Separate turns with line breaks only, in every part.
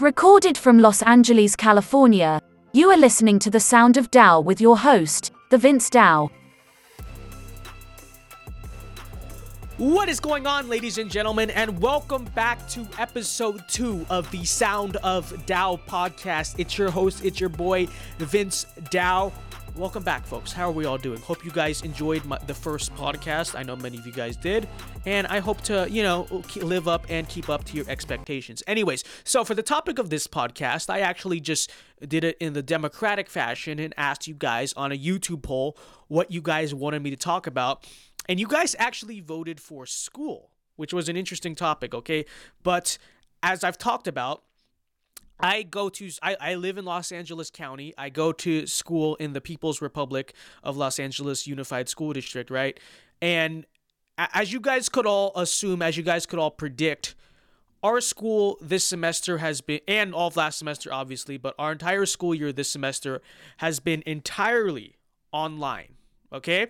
Recorded from Los Angeles, California, you are listening to The Sound of Dao with your host, The Vince Dao.
What is going on, ladies and gentlemen, and welcome back to episode two of the Sound of Dao podcast. It's your host, it's your boy, Vince Dao. Welcome back, folks. How are we all doing? Hope you guys enjoyed my, the first podcast. I know many of you guys did. And I hope to, you know, live up and keep up to your expectations. Anyways, so for the topic of this podcast, I actually just did it in the democratic fashion and asked you guys on a YouTube poll what you guys wanted me to talk about. And you guys actually voted for school, which was an interesting topic, okay? But as I've talked about, I go to I, I live in Los Angeles County. I go to school in the People's Republic of Los Angeles Unified School District, right? And as you guys could all assume, as you guys could all predict, our school this semester has been and all of last semester obviously, but our entire school year this semester has been entirely online. Okay?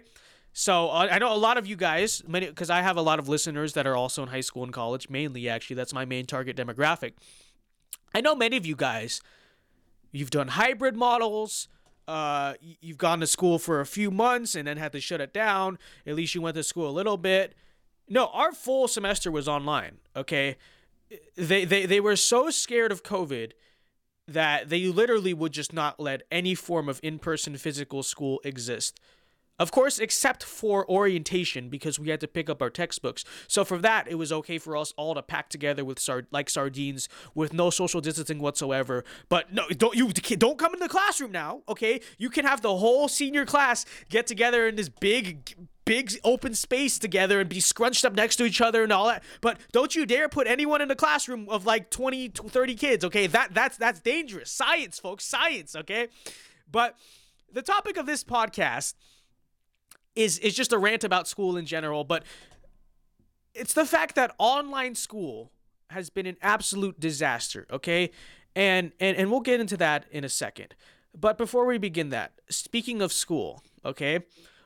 So uh, I know a lot of you guys, many because I have a lot of listeners that are also in high school and college, mainly actually. That's my main target demographic. I know many of you guys, you've done hybrid models. Uh, you've gone to school for a few months and then had to shut it down. At least you went to school a little bit. No, our full semester was online. Okay, they they they were so scared of COVID that they literally would just not let any form of in-person physical school exist. Of course, except for orientation, because we had to pick up our textbooks. So for that, it was okay for us all to pack together with sard- like sardines, with no social distancing whatsoever. But no, don't you don't come in the classroom now, okay? You can have the whole senior class get together in this big big open space together and be scrunched up next to each other and all that. But don't you dare put anyone in the classroom of like 20, 30 kids, okay? That that's that's dangerous. Science, folks, science, okay? But the topic of this podcast is is just a rant about school in general, but it's the fact that online school has been an absolute disaster, okay? And and and we'll get into that in a second. But before we begin that, speaking of school, okay?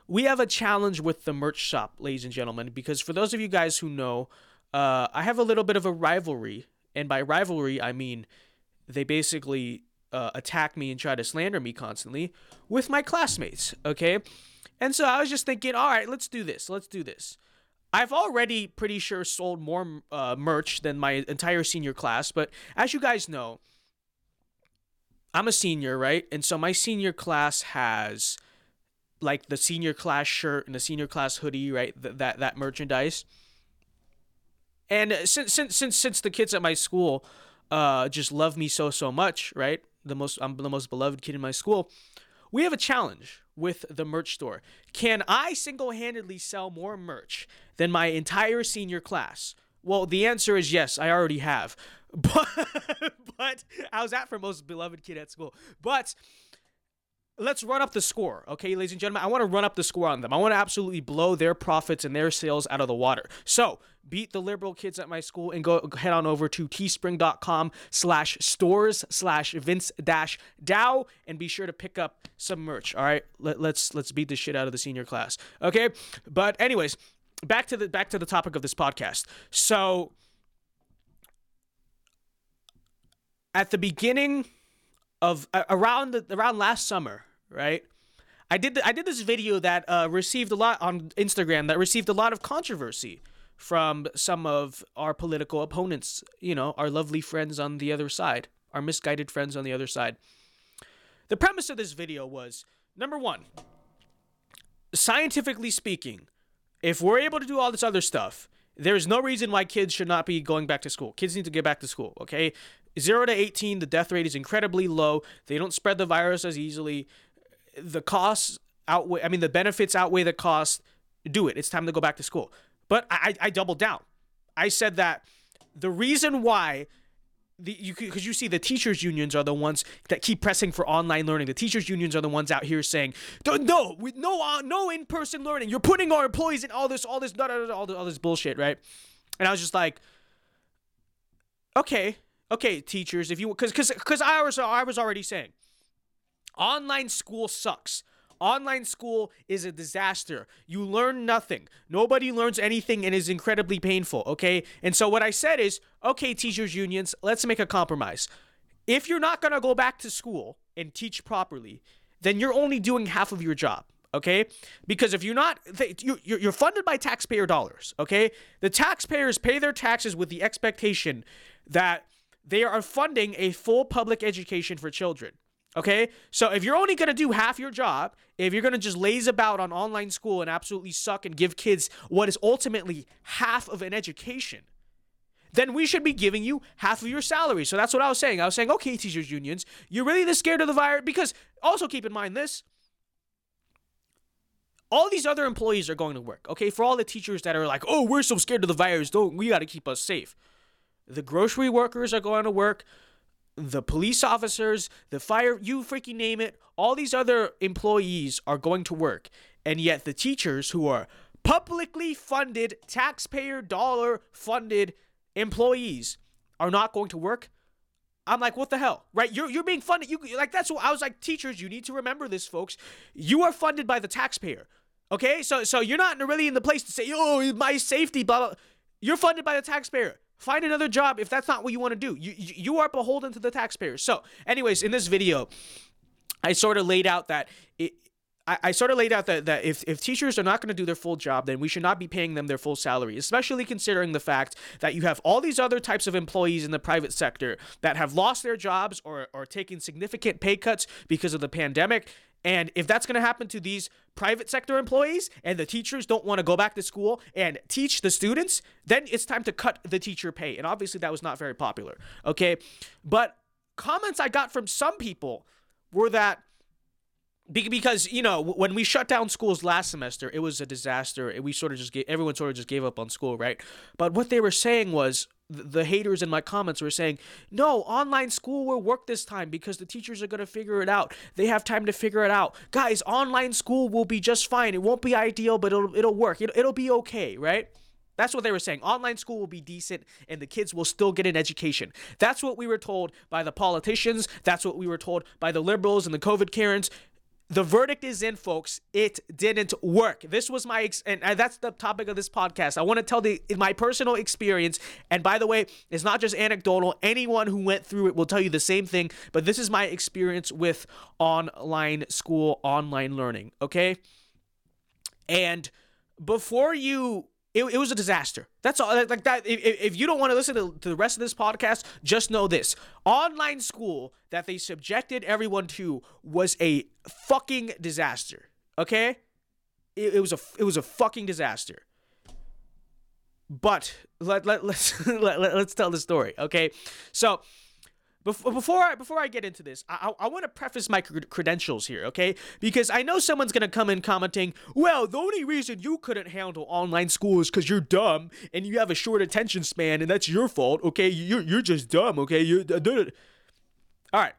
We have a challenge with the merch shop, ladies and gentlemen, because for those of you guys who know, uh, I have a little bit of a rivalry, and by rivalry I mean they basically uh, attack me and try to slander me constantly with my classmates, okay? And so I was just thinking, all right, let's do this. Let's do this. I've already pretty sure sold more uh, merch than my entire senior class, but as you guys know, I'm a senior, right? And so my senior class has like the senior class shirt and the senior class hoodie, right? Th- that that merchandise. And since since since since the kids at my school uh just love me so so much, right? The most I'm the most beloved kid in my school. We have a challenge, with the merch store. Can I single handedly sell more merch than my entire senior class? Well, the answer is yes, I already have. But, but how's that for most beloved kid at school? But let's run up the score, okay, ladies and gentlemen. I want to run up the score on them. I want to absolutely blow their profits and their sales out of the water. So beat the liberal kids at my school and go head on over to teespring.com slash stores slash vince dash dow and be sure to pick up some merch. All right, Let, let's let's beat the shit out of the senior class. Okay, but anyways, back to the back to the topic of this podcast. So at the beginning of uh, around the, around last summer, right? I did I did this video that uh, received a lot on Instagram that received a lot of controversy from some of our political opponents, you know, our lovely friends on the other side, our misguided friends on the other side. The premise of this video was number 1, scientifically speaking, if we're able to do all this other stuff, there's no reason why kids should not be going back to school. Kids need to get back to school, okay? 0 to 18, the death rate is incredibly low. They don't spread the virus as easily. The costs outweigh, I mean, the benefits outweigh the cost. Do it. It's time to go back to school. But I, I doubled down. I said that the reason why the you because you see the teachers unions are the ones that keep pressing for online learning. The teachers unions are the ones out here saying no, with no uh, no in person learning. You're putting our employees in all this all this all this, all this bullshit, right? And I was just like, okay, okay, teachers, if you because because because I was I was already saying, online school sucks. Online school is a disaster. You learn nothing. Nobody learns anything and is incredibly painful, okay? And so what I said is, okay, teachers unions, let's make a compromise. if you're not going to go back to school and teach properly, then you're only doing half of your job. Okay, because if you're not, you're funded by taxpayer dollars. Okay, the taxpayers pay their taxes with the expectation that they are funding a full public education for children. Okay, so if you're only going to do half your job, if you're going to just laze about on online school and absolutely suck and give kids what is ultimately half of an education, then we should be giving you half of your salary. So that's what I was saying. I was saying, okay, teachers unions, you're really this scared of the virus because also keep in mind this. All these other employees are going to work. Okay, for all the teachers that are like, "Oh, we're so scared of the virus, don't we got to keep us safe." The grocery workers are going to work the police officers, the fire, you freaking name it, all these other employees are going to work. And yet the teachers who are publicly funded, taxpayer dollar funded employees are not going to work. I'm like, what the hell, right? You're you're being funded. You like that's what I was like. Teachers, you need to remember this, folks. You are funded by the taxpayer. Okay, so so you're not really in the place to say, oh, my safety, blah blah. You're funded by the taxpayer. Find another job if that's not what you want to do. You, you are beholden to the taxpayers. So, anyways, in this video, I sort of laid out that it, I, sort of laid out that, that if, if teachers are not going to do their full job, then we should not be paying them their full salary, especially considering the fact that you have all these other types of employees in the private sector that have lost their jobs or, or taken significant pay cuts because of the pandemic. And if that's going to happen to these private sector employees and the teachers don't want to go back to school and teach the students, then it's time to cut the teacher pay. And obviously, that was not very popular. Okay. But comments I got from some people were that because you know when we shut down schools last semester it was a disaster we sort of just gave everyone sort of just gave up on school right but what they were saying was the haters in my comments were saying, no, online school will work this time because the teachers are going to figure it out. They have time to figure it out. Guys, online school will be just fine. It won't be ideal, but it'll, it'll work. It'll, it'll be okay, right? That's what they were saying. Online school will be decent and the kids will still get an education. That's what we were told by the politicians. That's what we were told by the liberals and the COVID Karens the verdict is in, folks. It didn't work. This was my, ex- and that's the topic of this podcast. I want to tell the my personal experience. And by the way, it's not just anecdotal. Anyone who went through it will tell you the same thing. But this is my experience with online school, online learning. Okay. And before you it, it was a disaster. That's all. Like that. If, if you don't want to listen to, the rest of this podcast, just know this: online school that they subjected everyone to was a fucking disaster. Okay, it, it was a it was a fucking disaster. But let let let's let, let, let's tell the story. Okay, so before I, before I get into this, I, I, want to preface my credentials here, okay? Because I know someone's gonna come in commenting, "Well, the only reason you couldn't handle online school is because you're dumb and you have a short attention span, and that's your fault, okay? You're you're just dumb, okay? You all right."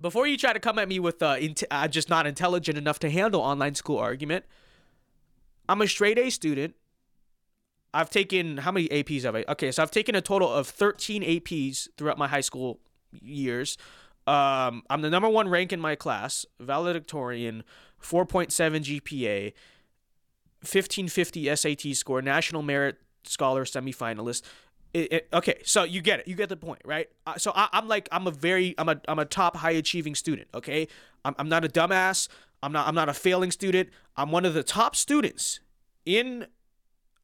Before you try to come at me with uh, uh, just not intelligent enough to handle online school argument, I'm a straight A student. I've taken how many APs have I? Okay, so I've taken a total of 13 APs throughout my high school years. Um, I'm the number one rank in my class, valedictorian, 4.7 GPA, 1550 SAT score, national merit scholar semifinalist. It, it, okay, so you get it. You get the point, right? Uh, so I, am like, I'm a very, I'm a, I'm a top high achieving student. Okay, I'm, I'm not a dumbass. I'm not, I'm not a failing student. I'm one of the top students in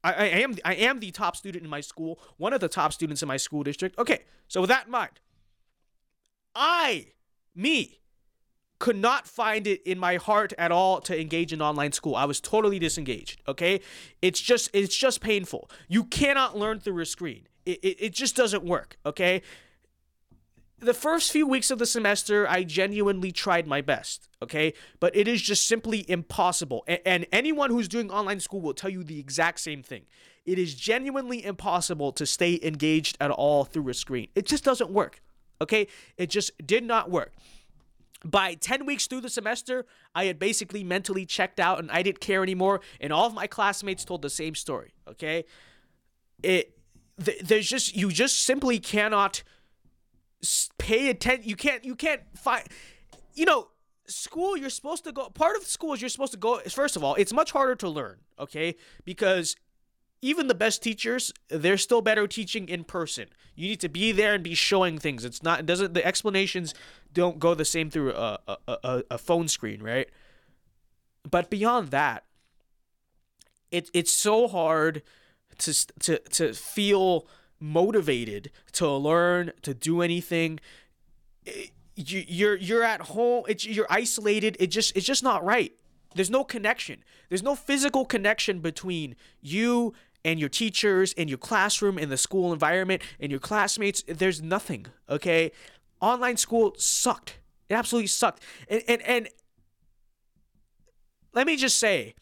I, I am I am the top student in my school, one of the top students in my school district. Okay, so with that in mind, I, me, could not find it in my heart at all to engage in online school. I was totally disengaged. Okay, it's just it's just painful. You cannot learn through a screen. It, it, it just doesn't work. Okay, the first few weeks of the semester, I genuinely tried my best, okay? But it is just simply impossible. And anyone who's doing online school will tell you the exact same thing. It is genuinely impossible to stay engaged at all through a screen. It just doesn't work, okay? It just did not work. By 10 weeks through the semester, I had basically mentally checked out and I didn't care anymore. And all of my classmates told the same story, okay? It, th- there's just, you just simply cannot pay attention. You can't. You can't find. You know, school. You're supposed to go. Part of school is you're supposed to go. First of all, it's much harder to learn. Okay, because even the best teachers, they're still better teaching in person. You need to be there and be showing things. It's not it doesn't the explanations don't go the same through a a, a, a phone screen, right? But beyond that, it it's so hard to to to feel motivated to learn to do anything. you, you're you're at home. It's you're isolated. It just it's just not right. There's no connection. There's no physical connection between you and your teachers and your classroom and the school environment and your classmates. There's nothing. Okay, online school sucked. It absolutely sucked. And and and let me just say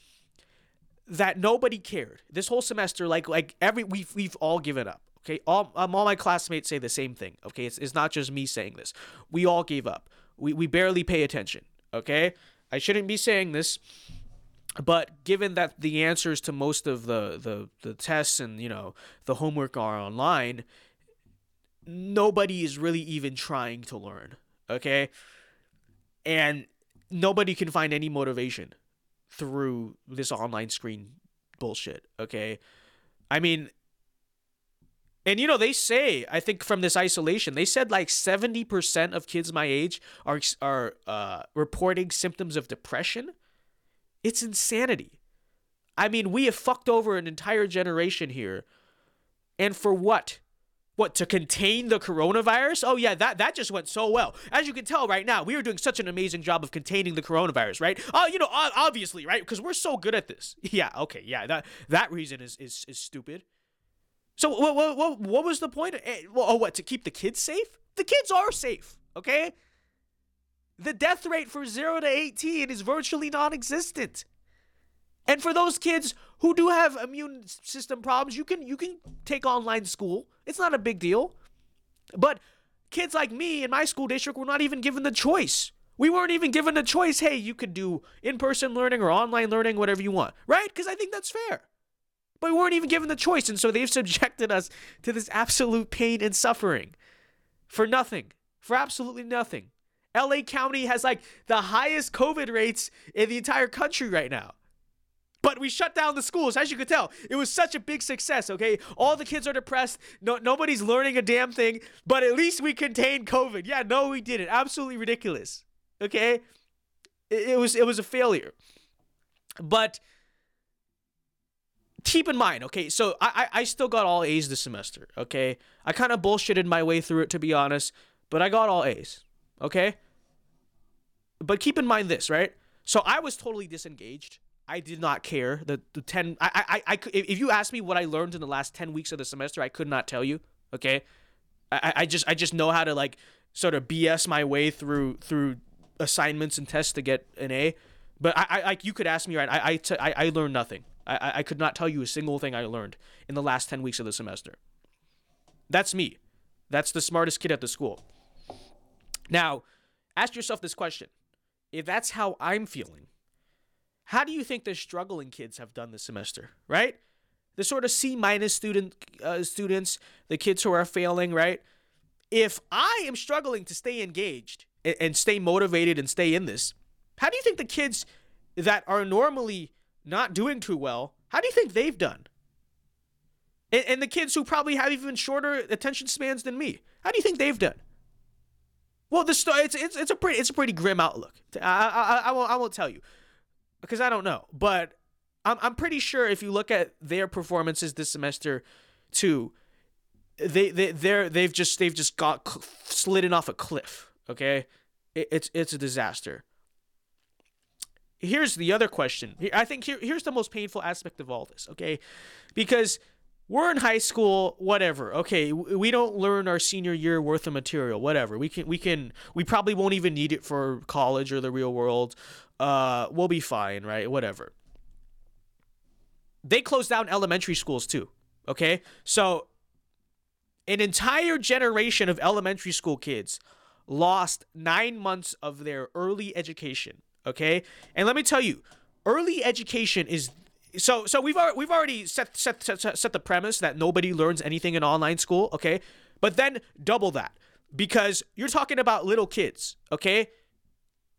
that nobody cared this whole semester. Like like every we've we've all given up. Okay, all um, all my classmates say the same thing. Okay, it's, it's not just me saying this. We all gave up. We we barely pay attention. Okay, I shouldn't be saying this, but given that the answers to most of the the the tests and you know the homework are online, nobody is really even trying to learn. Okay, and nobody can find any motivation through this online screen bullshit. Okay, I mean and you know, they say, I think from this isolation, they said like 70% of kids my age are are uh, reporting symptoms of depression. It's insanity. I mean, we have fucked over an entire generation here. And for what? What to contain the coronavirus? Oh yeah, that that just went so well. As you can tell right now, we are doing such an amazing job of containing the coronavirus, right? Oh, you know, obviously, right? Because we're so good at this. Yeah, okay, yeah. That that reason is is is stupid. So what, what, what, was the point? Eh, oh, what, to keep the kids safe? The kids are safe, okay? The death rate for 0 to 18 is virtually non existent. And for those kids who do have immune system problems, you can you can take online school. It's not a big deal. But kids like me in my school district were not even given the choice. We weren't even given the choice, hey, you could do in-person learning or online learning, whatever you want. Right? Because I think that's fair. But we weren't even given the choice, and so they've subjected us to this absolute pain and suffering for nothing, for absolutely nothing. LA County has like the highest COVID rates in the entire country right now. But we shut down the schools, as you could tell. It was such a big success, okay? All the kids are depressed. No, nobody's learning a damn thing, but at least we contained COVID. Yeah, no, we did it. Absolutely ridiculous. Okay? It, it was it was a failure. But keep in mind, okay, so I, I, I still got all A's this semester, okay? I kind of bullshitted my way through it, to be honest, but I got all A's, okay? But keep in mind this, right? So I was totally disengaged. I did not care. The, the 10, I, I, I, if you ask me what I learned in the last 10 weeks of the semester, I could not tell you, okay? I, I just, I just know how to, like, sort of BS my way through, through assignments and tests to get an A. But I, I like, you could ask me, right? I, I, t- I, I learned nothing. I, I could not tell you a single thing I learned in the last 10 weeks of the semester. That's me. That's the smartest kid at the school. Now, ask yourself this question. If that's how I'm feeling, how do you think the struggling kids have done this semester, right? The sort of C minus student uh, students, the kids who are failing, right? If I am struggling to stay engaged and, and stay motivated and stay in this, how do you think the kids that are normally not doing too well, how do you think they've done? And, and the kids who probably have even shorter attention spans than me, how do you think they've done? Well, the story it's, it's it's a pretty it's a pretty grim outlook. I I, I won't I won't tell you because I don't know, but I'm I'm pretty sure if you look at their performances this semester, too, they they they're they've just they've just got cl- slidden off a cliff. Okay, it, it's it's a disaster here's the other question. I think here, here's the most painful aspect of all this, okay? Because we're in high school, whatever. Okay, we don't learn our senior year worth of material, whatever. We can we can we probably won't even need it for college or the real world. Uh, we'll be fine, right? Whatever. They closed down elementary schools too. Okay, so an entire generation of elementary school kids lost nine months of their early education Okay, and let me tell you, early education is so so we've already, we've already set, set set set the premise that nobody learns anything in online school. Okay, but then double that because you're talking about little kids. Okay,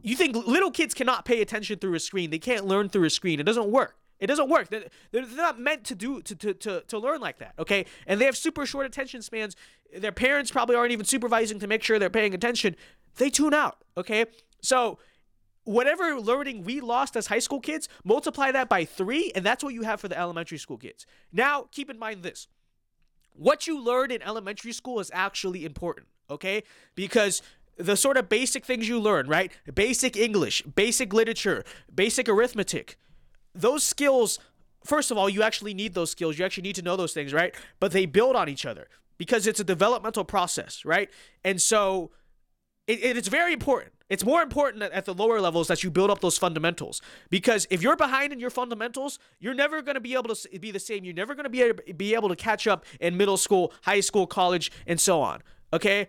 you think little kids cannot pay attention through a screen? They can't learn through a screen. It doesn't work. It doesn't work. They're, they're not meant to do to, to, to, to learn like that. Okay, and they have super short attention spans. Their parents probably aren't even supervising to make sure they're paying attention. They tune out. Okay, so whatever learning we lost as high school kids, multiply that by three, and that's what you have for the elementary school kids. Now, keep in mind this what you learn in elementary school is actually important, okay? Because the sort of basic things you learn, right? Basic English, basic literature, basic arithmetic, those skills, first of all, you actually need those skills. You actually need to know those things, right? But they build on each other because it's a developmental process, right? And so it, it's very important. It's more important at the lower levels that you build up those fundamentals because if you're behind in your fundamentals, you're never going to be able to be the same. You're never going to be able, be able to catch up in middle school, high school, college, and so on. Okay,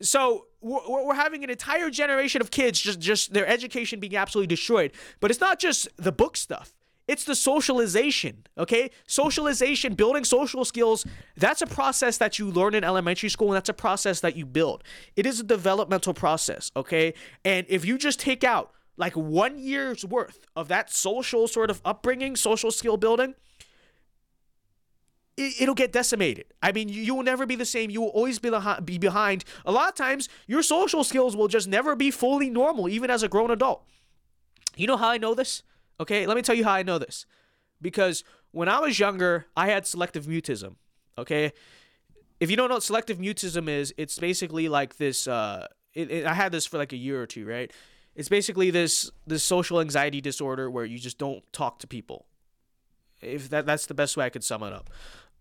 so we're, we're having an entire generation of kids just just their education being absolutely destroyed. But it's not just the book stuff. It's the socialization, okay? Socialization, building social skills, that's a process that you learn in elementary school and that's a process that you build. It is a developmental process, okay? And if you just take out like one year's worth of that social sort of upbringing, social skill building, it, will get decimated. I mean, you, you, will never be the same. You will always be, be behind. A lot of times, your social skills will just never be fully normal, even as a grown adult. You know how I know this? Okay, let me tell you how I know this. Because when I was younger, I had selective mutism. Okay, if you don't know what selective mutism is, it's basically like this. Uh, it, it, I had this for like a year or two, right? It's basically this this social anxiety disorder where you just don't talk to people. If that that's the best way I could sum it up.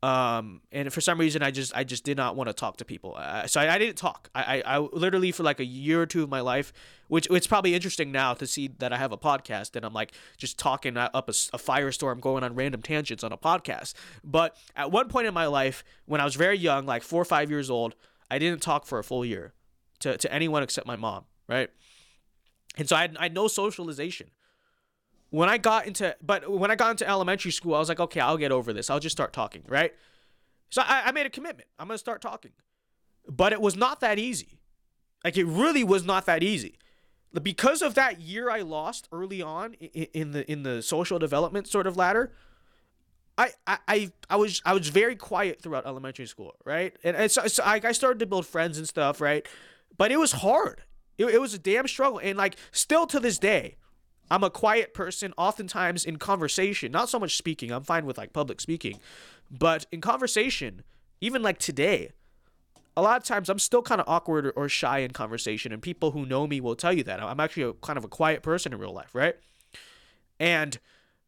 Um, and for some reason, I just I just did not want to talk to people. Uh, so I, I, didn't talk. I, I, I literally for like a year or two of my life, which it's probably interesting now to see that I have a podcast and I'm like just talking up a, a firestorm, going on random tangents on a podcast. But at one point in my life, when I was very young, like four or five years old, I didn't talk for a full year to to anyone except my mom, right? And so I had, I had no socialization when I got into, but when I got into elementary school, I was like, okay, I'll get over this. I'll just start talking, right? So I, I made a commitment. I'm gonna start talking, but it was not that easy. Like it really was not that easy. Because of that year I lost early on in, the in the social development sort of ladder, I, I, I was I was very quiet throughout elementary school, right? And, and so, so I, I started to build friends and stuff, right? But it was hard. It, it was a damn struggle, and like still to this day, I'm a quiet person, oftentimes in conversation, not so much speaking. I'm fine with like public speaking, but in conversation, even like today, a lot of times I'm still kind of awkward or, shy in conversation, and people who know me will tell you that I'm actually a, kind of a quiet person in real life, right? And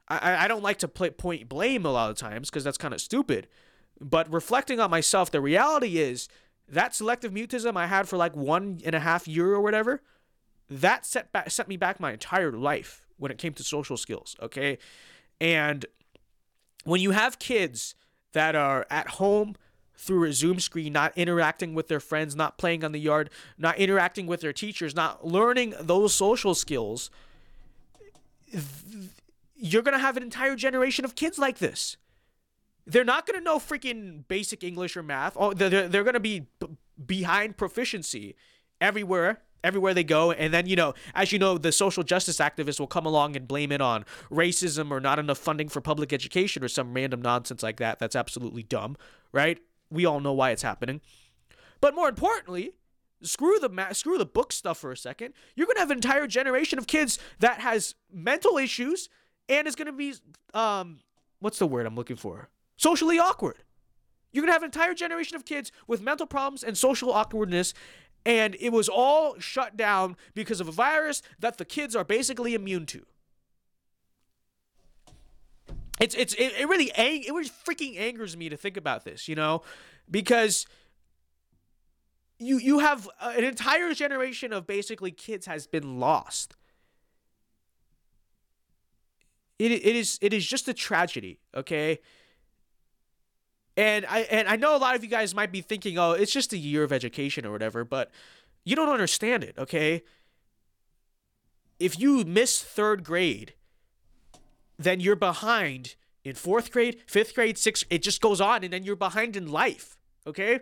I, I don't like to play, point blame a lot of times because that's kind of stupid. But reflecting on myself, the reality is that selective mutism I had for like one and a half year or whatever that set back set me back my entire life when it came to social skills okay? And when you have kids that are at home through a zoom screen not interacting with their friends not playing on the yard not interacting with their teachers not learning those social skills you're going to have an entire generation of kids like this. They're not going to know freaking basic english or math. Oh they're, they're going to be b- behind proficiency everywhere everywhere they go. And then, you know, as you know, the social justice activists will come along and blame it on racism or not enough funding for public education or some random nonsense like that. That's absolutely dumb, right? We all know why it's happening. But more importantly, screw the ma- screw the book stuff for a second. You're going to have an entire generation of kids that has mental issues and is going to be um what's the word I'm looking for? Socially awkward. You're going to have an entire generation of kids with mental problems and social awkwardness and it was all shut down because of a virus that the kids are basically immune to. It's it's it, it really ang- it really freaking angers me to think about this, you know, because you you have uh, an entire generation of basically kids has been lost. It, it is it is just a tragedy, okay? And I and I know a lot of you guys might be thinking, "Oh, it's just a year of education or whatever," but you don't understand it, okay? If you miss 3rd grade, then you're behind in 4th grade, 5th grade, 6th it just goes on and then you're behind in life, okay?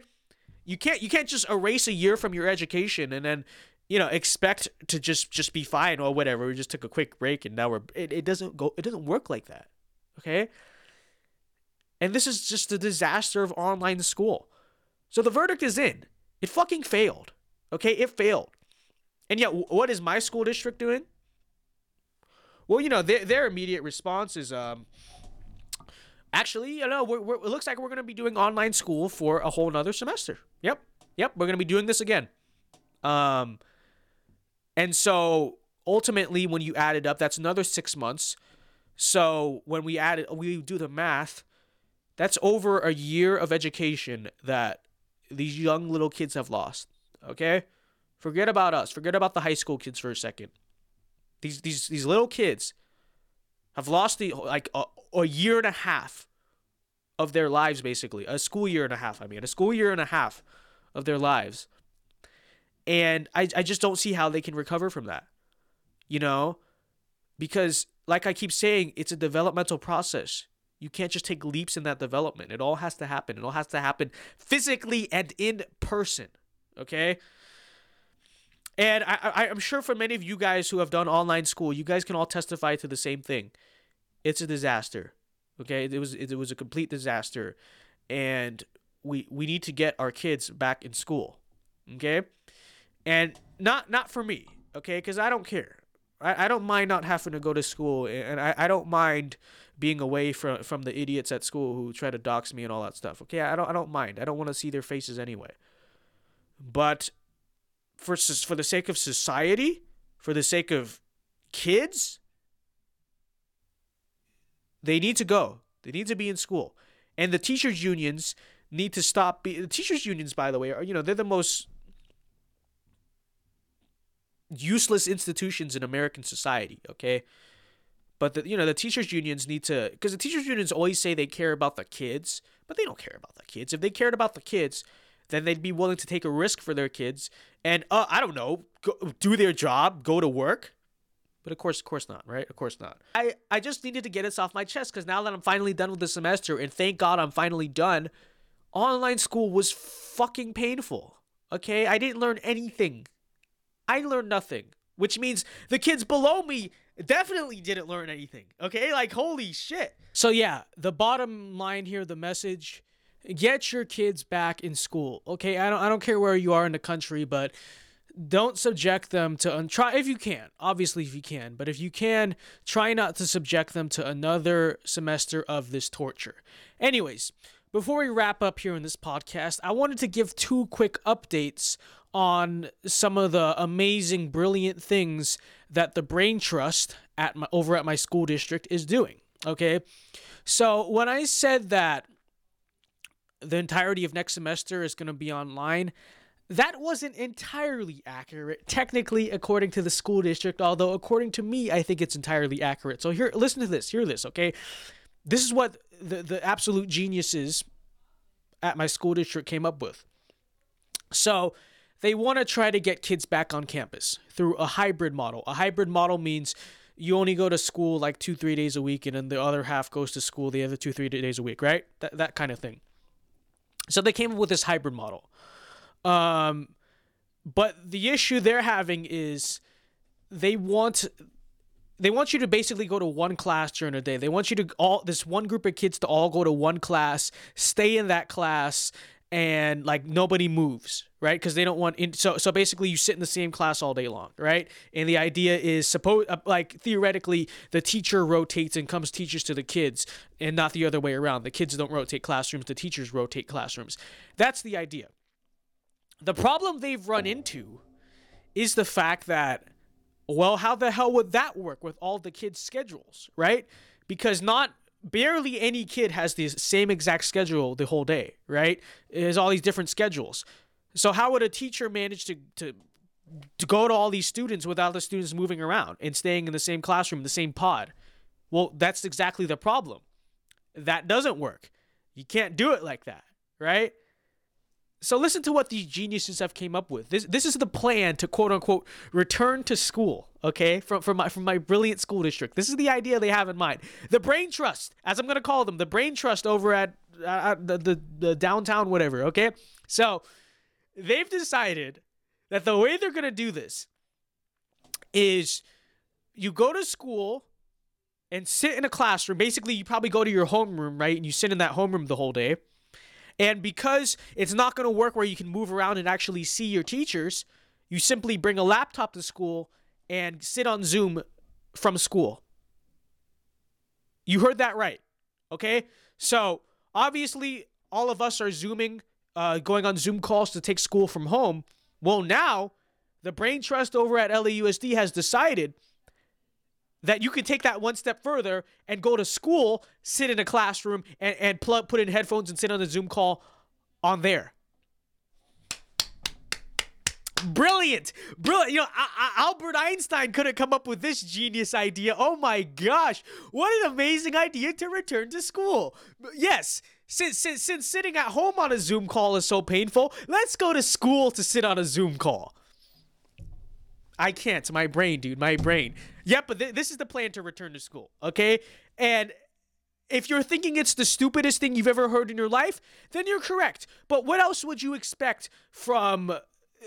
You can't you can't just erase a year from your education and then you know expect to just just be fine or whatever we just took a quick break and now we're it, it doesn't go it doesn't work like that Okay? And this is just a disaster of online school. So the verdict is in. It fucking failed. Okay? It failed. And yet, what is my school district doing? Well, you know, their, their immediate response is um, actually, you know, we're, we're, it looks like we're going to be doing online school for a whole nother semester. Yep. Yep. We're going to be doing this again. Um, and so ultimately, when you add it up, that's another six months. So when we add it, we do the math, that's over a year of education that these young little kids have lost. Okay? Forget about us. Forget about the high school kids for a second. These these these little kids have lost the like a, a year and a half of their lives basically. A school year and a half, I mean, a school year and a half of their lives. And I I just don't see how they can recover from that. You know? Because like I keep saying, it's a developmental process. You can't just take leaps in that development. It all has to happen. It all has to happen physically and in person. Okay? And I, am sure for many of you guys who have done online school, you guys can all testify to the same thing. It's a disaster. Okay? It was it, was a complete disaster. And we we need to get our kids back in school. Okay? And not not for me, okay? Because I don't care. I, I don't mind not having to go to school and I, I don't mind being away from from the idiots at school who try to dox me and all that stuff. Okay, I don't I don't mind. I don't want to see their faces anyway. But for for the sake of society, for the sake of kids, they need to go. They need to be in school. And the teachers unions need to stop be the teachers unions by the way are you know they're the most useless institutions in American society, okay? But the you know the teachers unions need to because the teachers unions always say they care about the kids, but they don't care about the kids. If they cared about the kids, then they'd be willing to take a risk for their kids and uh, I don't know, go, do their job, go to work. But of course, of course not, right? Of course not. I, I just needed to get this off my chest because now that I'm finally done with the semester, and thank God I'm finally done, online school was fucking painful. Okay? I didn't learn anything. I learned nothing, which means the kids below me definitely didn't learn anything. Okay, like holy shit. So yeah, the bottom line here, the message: get your kids back in school. Okay, I don't I don't care where you are in the country, but don't subject them to un- try if you can obviously if you can but if you can try not to subject them to another semester of this torture anyways before we wrap up here in this podcast i wanted to give two quick updates on some of the amazing, brilliant things that the Brain Trust at my over at my school district is doing. Okay, so when I said that the entirety of next semester is going to be online. That wasn't entirely accurate, technically, according to the school district, although according to me, I think it's entirely accurate. So, here, listen to this. Hear this, okay? This is what the, the absolute geniuses at my school district came up with. So, they want to try to get kids back on campus through a hybrid model. A hybrid model means you only go to school like two, three days a week, and then the other half goes to school the other two, three days a week, right? That, that kind of thing. So they came up with this hybrid model. Um, but the issue they're having is they want they want you to basically go to one class during the day. They want you to all this one group of kids to all go to one class, stay in that class, and like nobody moves right? Because they don't want in, so so basically you sit in the same class all day long right? And the idea is suppose uh, like theoretically the teacher rotates and comes teachers to the kids and not the other way around. The kids don't rotate classrooms the teachers rotate classrooms. That's the idea. The problem they've run into is the fact that well how the hell would that work with all the kids schedules right? Because not barely any kid has the same exact schedule the whole day, right? There's all these different schedules. So how would a teacher manage to to to go to all these students without the students moving around and staying in the same classroom, the same pod? Well, that's exactly the problem. That doesn't work. You can't do it like that, right? So listen to what these geniuses have came up with. This this is the plan to quote unquote return to school. Okay, from from my from my brilliant school district. This is the idea they have in mind. The Brain Trust, as I'm gonna call them, the Brain Trust over at uh, the, the the downtown whatever. Okay, so they've decided that the way they're gonna do this is you go to school and sit in a classroom. Basically, you probably go to your homeroom, right? And you sit in that homeroom the whole day. And because it's not going to work where you can move around and actually see your teachers, you simply bring a laptop to school and sit on Zoom from school. You heard that right. Okay? So, obviously, all of us are Zooming, uh, going on Zoom calls to take school from home. Well, now, the Brain Trust over at LAUSD has decided that you can take that one step further and go to school, sit in a classroom, and, and plug, put in headphones and sit on a Zoom call on there. Brilliant, brilliant. You know, I, I, Albert Einstein couldn't come up with this genius idea. Oh my gosh, what an amazing idea to return to school. Yes, since, since, since sitting at home on a Zoom call is so painful, let's go to school to sit on a Zoom call. I can't. My brain, dude. My brain. Yep, but th- this is the plan to return to school. Okay, and if you're thinking it's the stupidest thing you've ever heard in your life, then you're correct. But what else would you expect from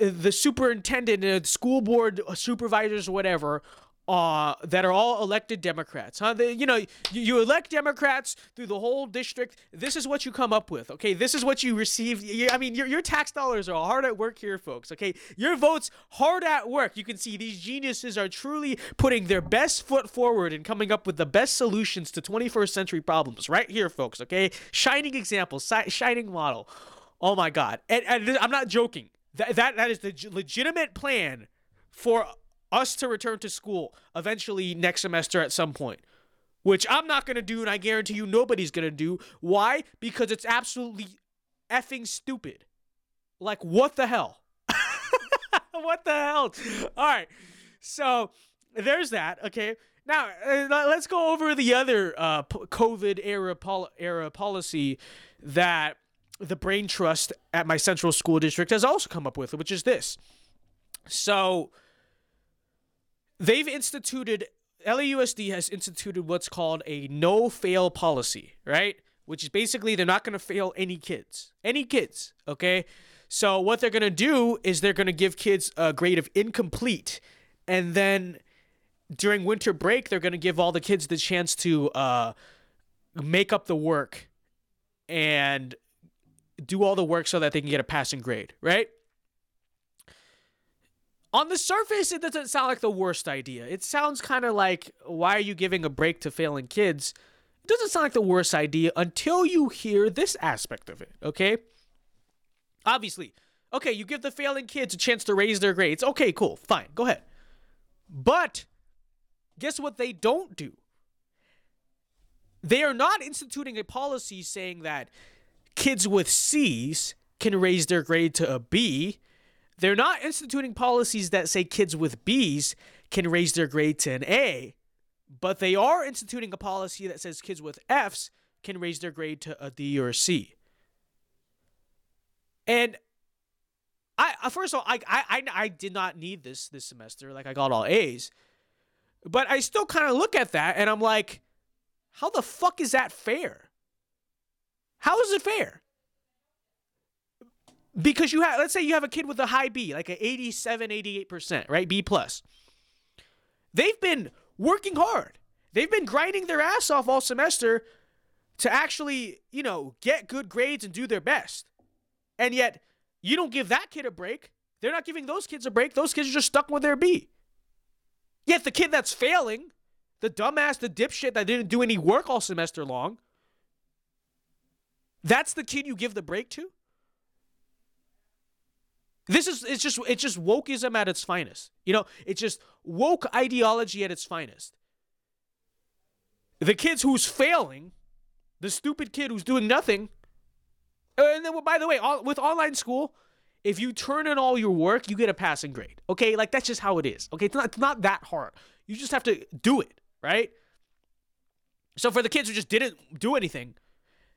the superintendent, uh, school board supervisors, whatever, uh, that are all elected Democrats. Huh? They, you know, you, you, elect Democrats through the whole district. This is what you come up with. Okay, this is what you receive. You, I mean, your, your tax dollars are hard at work here, folks. Okay, your votes hard at work. You can see these geniuses are truly putting their best foot forward and coming up with the best solutions to 21st century problems right here, folks. Okay, shining example, si- shining model. Oh my God, and, and I'm not joking. That, that that is the legitimate plan for us to return to school eventually next semester at some point. Which I'm not going to do, and I guarantee you nobody's going to do. Why? Because it's absolutely effing stupid. Like, what the hell? what the hell? All right. So there's that. Okay. Now uh, let's go over the other uh, COVID era pol- era policy that the Brain Trust at my central school district has also come up with, which is this. So they've instituted LAUSD has instituted what's called a no fail policy, right? Which is basically they're not going to fail any kids. Any kids, okay? So what they're going to do is they're going to give kids a grade of incomplete and then during winter break they're going to give all the kids the chance to uh, make up the work and do all the work so that they can get a passing grade, right? On the surface, it doesn't sound like the worst idea. It sounds kind of like, why are you giving a break to failing kids? It doesn't sound like the worst idea until you hear this aspect of it, okay? Obviously, okay, you give the failing kids a chance to raise their grades. Okay, cool, fine, go ahead. But guess what they don't do? They are not instituting a policy saying that kids with C's can raise their grade to a B they're not instituting policies that say kids with B's can raise their grade to an A, but they are instituting a policy that says kids with F's can raise their grade to a D or a C. And I first of all, I, I I did not need this this semester. Like I got all A's, but I still kind of look at that and I'm like, how the fuck is that fair? How is it fair? Because you have let's say you have a kid with a high B, like an 87, 88%, right? B plus. They've been working hard. They've been grinding their ass off all semester to actually, you know, get good grades and do their best. And yet, you don't give that kid a break. They're not giving those kids a break. Those kids are just stuck with their B. Yet the kid that's failing, the dumbass, the dipshit that didn't do any work all semester long, that's the kid you give the break to? This is it's just it's just wokeism at its finest. You know, it's just woke ideology at its finest. The kids who's failing, the stupid kid who's doing nothing. And then, by the way, with online school, if you turn in all your work, you get a passing grade. Okay, like that's just how it is. Okay, it's not, it's not that hard. You just have to do it, right? So for the kids who just didn't do anything,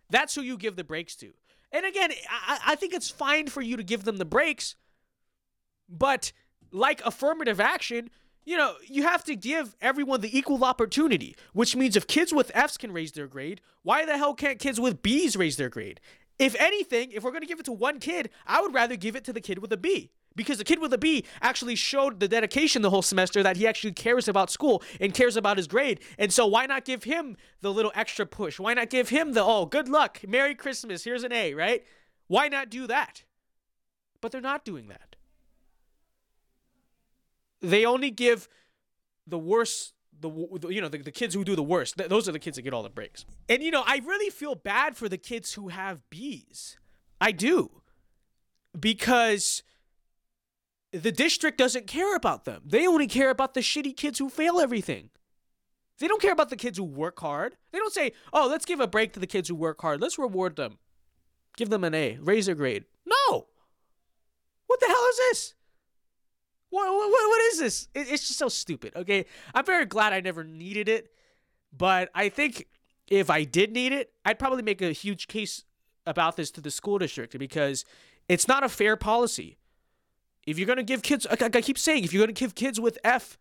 that's who you give the breaks to. And again, I, I think it's fine for you to give them the breaks, but like affirmative action, you know, you have to give everyone the equal opportunity, which means if kids with Fs can raise their grade, why the hell can't kids with Bs raise their grade? If anything, if we're going to give it to one kid, I would rather give it to the kid with a B because the kid with a B actually showed the dedication the whole semester that he actually cares about school and cares about his grade. And so why not give him the little extra push? Why not give him the oh, good luck, Merry Christmas, here's an A, right? Why not do that? But they're not doing that. They only give the worst the, you know the, the kids who do the worst th- those are the kids that get all the breaks and you know i really feel bad for the kids who have b's i do because the district doesn't care about them. They only care about the shitty kids who fail everything. They don't care about the kids who work hard. They don't say oh let's give a break to the kids who work hard. Let's reward them. Give them an a raise their grade. No! What the hell is this? What, what, what is this? It, it's just so stupid. Okay, I'm very glad I never needed it, but I think if I did need it, I'd probably make a huge case about this to the school district because it's not a fair policy. If you're gonna give kids, like I keep saying, if you're gonna give kids with F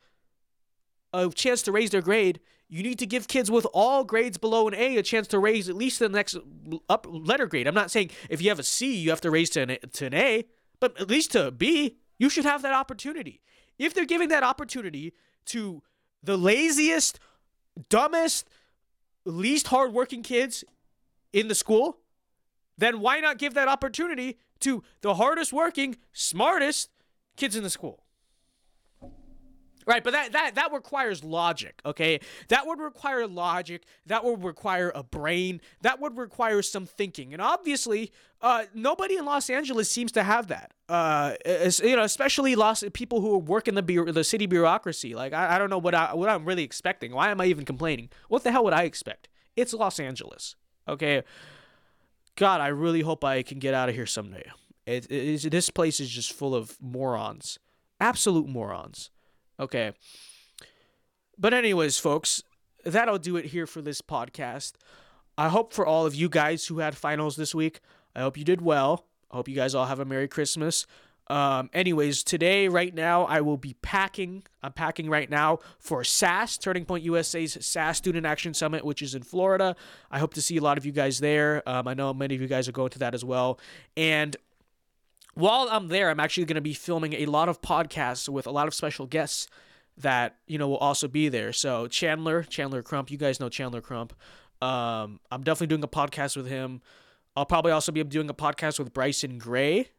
a chance to raise their grade, you need to give kids with all grades below an A a chance to raise at least the next up letter grade. I'm not saying if you have a C, you have to raise to an, to an A, but at least to a B. You should have that opportunity. If they're giving that opportunity to the laziest, dumbest, least hardworking kids in the school, then why not give that opportunity to the hardest working, smartest kids in the school? Right, but that that that requires logic, okay? That would require logic. That would require a brain. That would require some thinking. And obviously, uh, nobody in Los Angeles seems to have that. Uh, you know, especially Los people who work in the bu- the city bureaucracy. Like, I, I don't know what I what I'm really expecting. Why am I even complaining? What the hell would I expect? It's Los Angeles, okay? God, I really hope I can get out of here someday. This place is just full of morons, absolute morons. Okay. But, anyways, folks, that'll do it here for this podcast. I hope for all of you guys who had finals this week, I hope you did well. I hope you guys all have a Merry Christmas. Um, anyways, today, right now, I will be packing. I'm packing right now for SAS, Turning Point USA's SAS Student Action Summit, which is in Florida. I hope to see a lot of you guys there. Um, I know many of you guys are going to that as well. And while I'm there, I'm actually going to be filming a lot of podcasts with a lot of special guests that you know will also be there. So Chandler, Chandler Crump, you guys know Chandler Crump. Um, I'm definitely doing a podcast with him. I'll probably also be doing a podcast with Bryson Gray.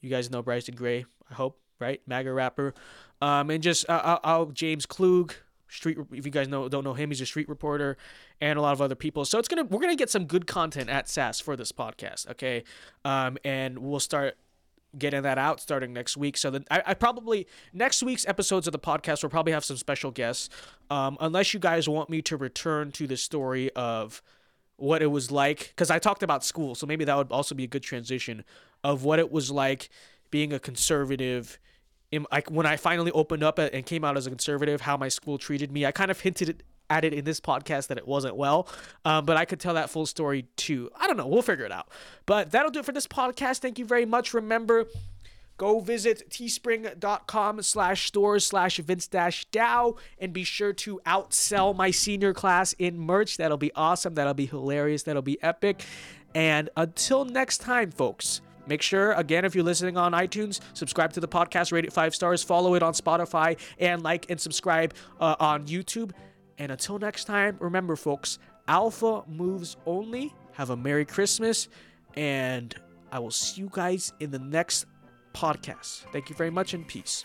You guys know Bryson Gray, I hope, right? MAGA rapper. Um, and just uh, I'll, I'll James Klug, street. If you guys know don't know him, he's a street reporter, and a lot of other people. So it's gonna we're gonna get some good content at SAS for this podcast, okay? Um, and we'll start getting that out starting next week. So then I, I, probably next week's episodes of the podcast will probably have some special guests. Um, unless you guys want me to return to the story of what it was like, because I talked about school, so maybe that would also be a good transition of what it was like being a conservative. In, like when I finally opened up and came out as a conservative, how my school treated me. I kind of hinted it in this podcast that it wasn't well, um, but I could tell that full story too. I don't know. We'll figure it out. But that'll do it for this podcast. Thank you very much. Remember, go visit teespring.com slash stores slash Vince dash Dao and be sure to outsell my senior class in merch. That'll be awesome. That'll be hilarious. That'll be epic. And until next time, folks. Make sure, again, if you're listening on iTunes, subscribe to the podcast, rate it five stars, follow it on Spotify, and like and subscribe uh, on YouTube. And until next time, remember, folks, Alpha moves only. Have a Merry Christmas, and I will see you guys in the next podcast. Thank you very much, and peace.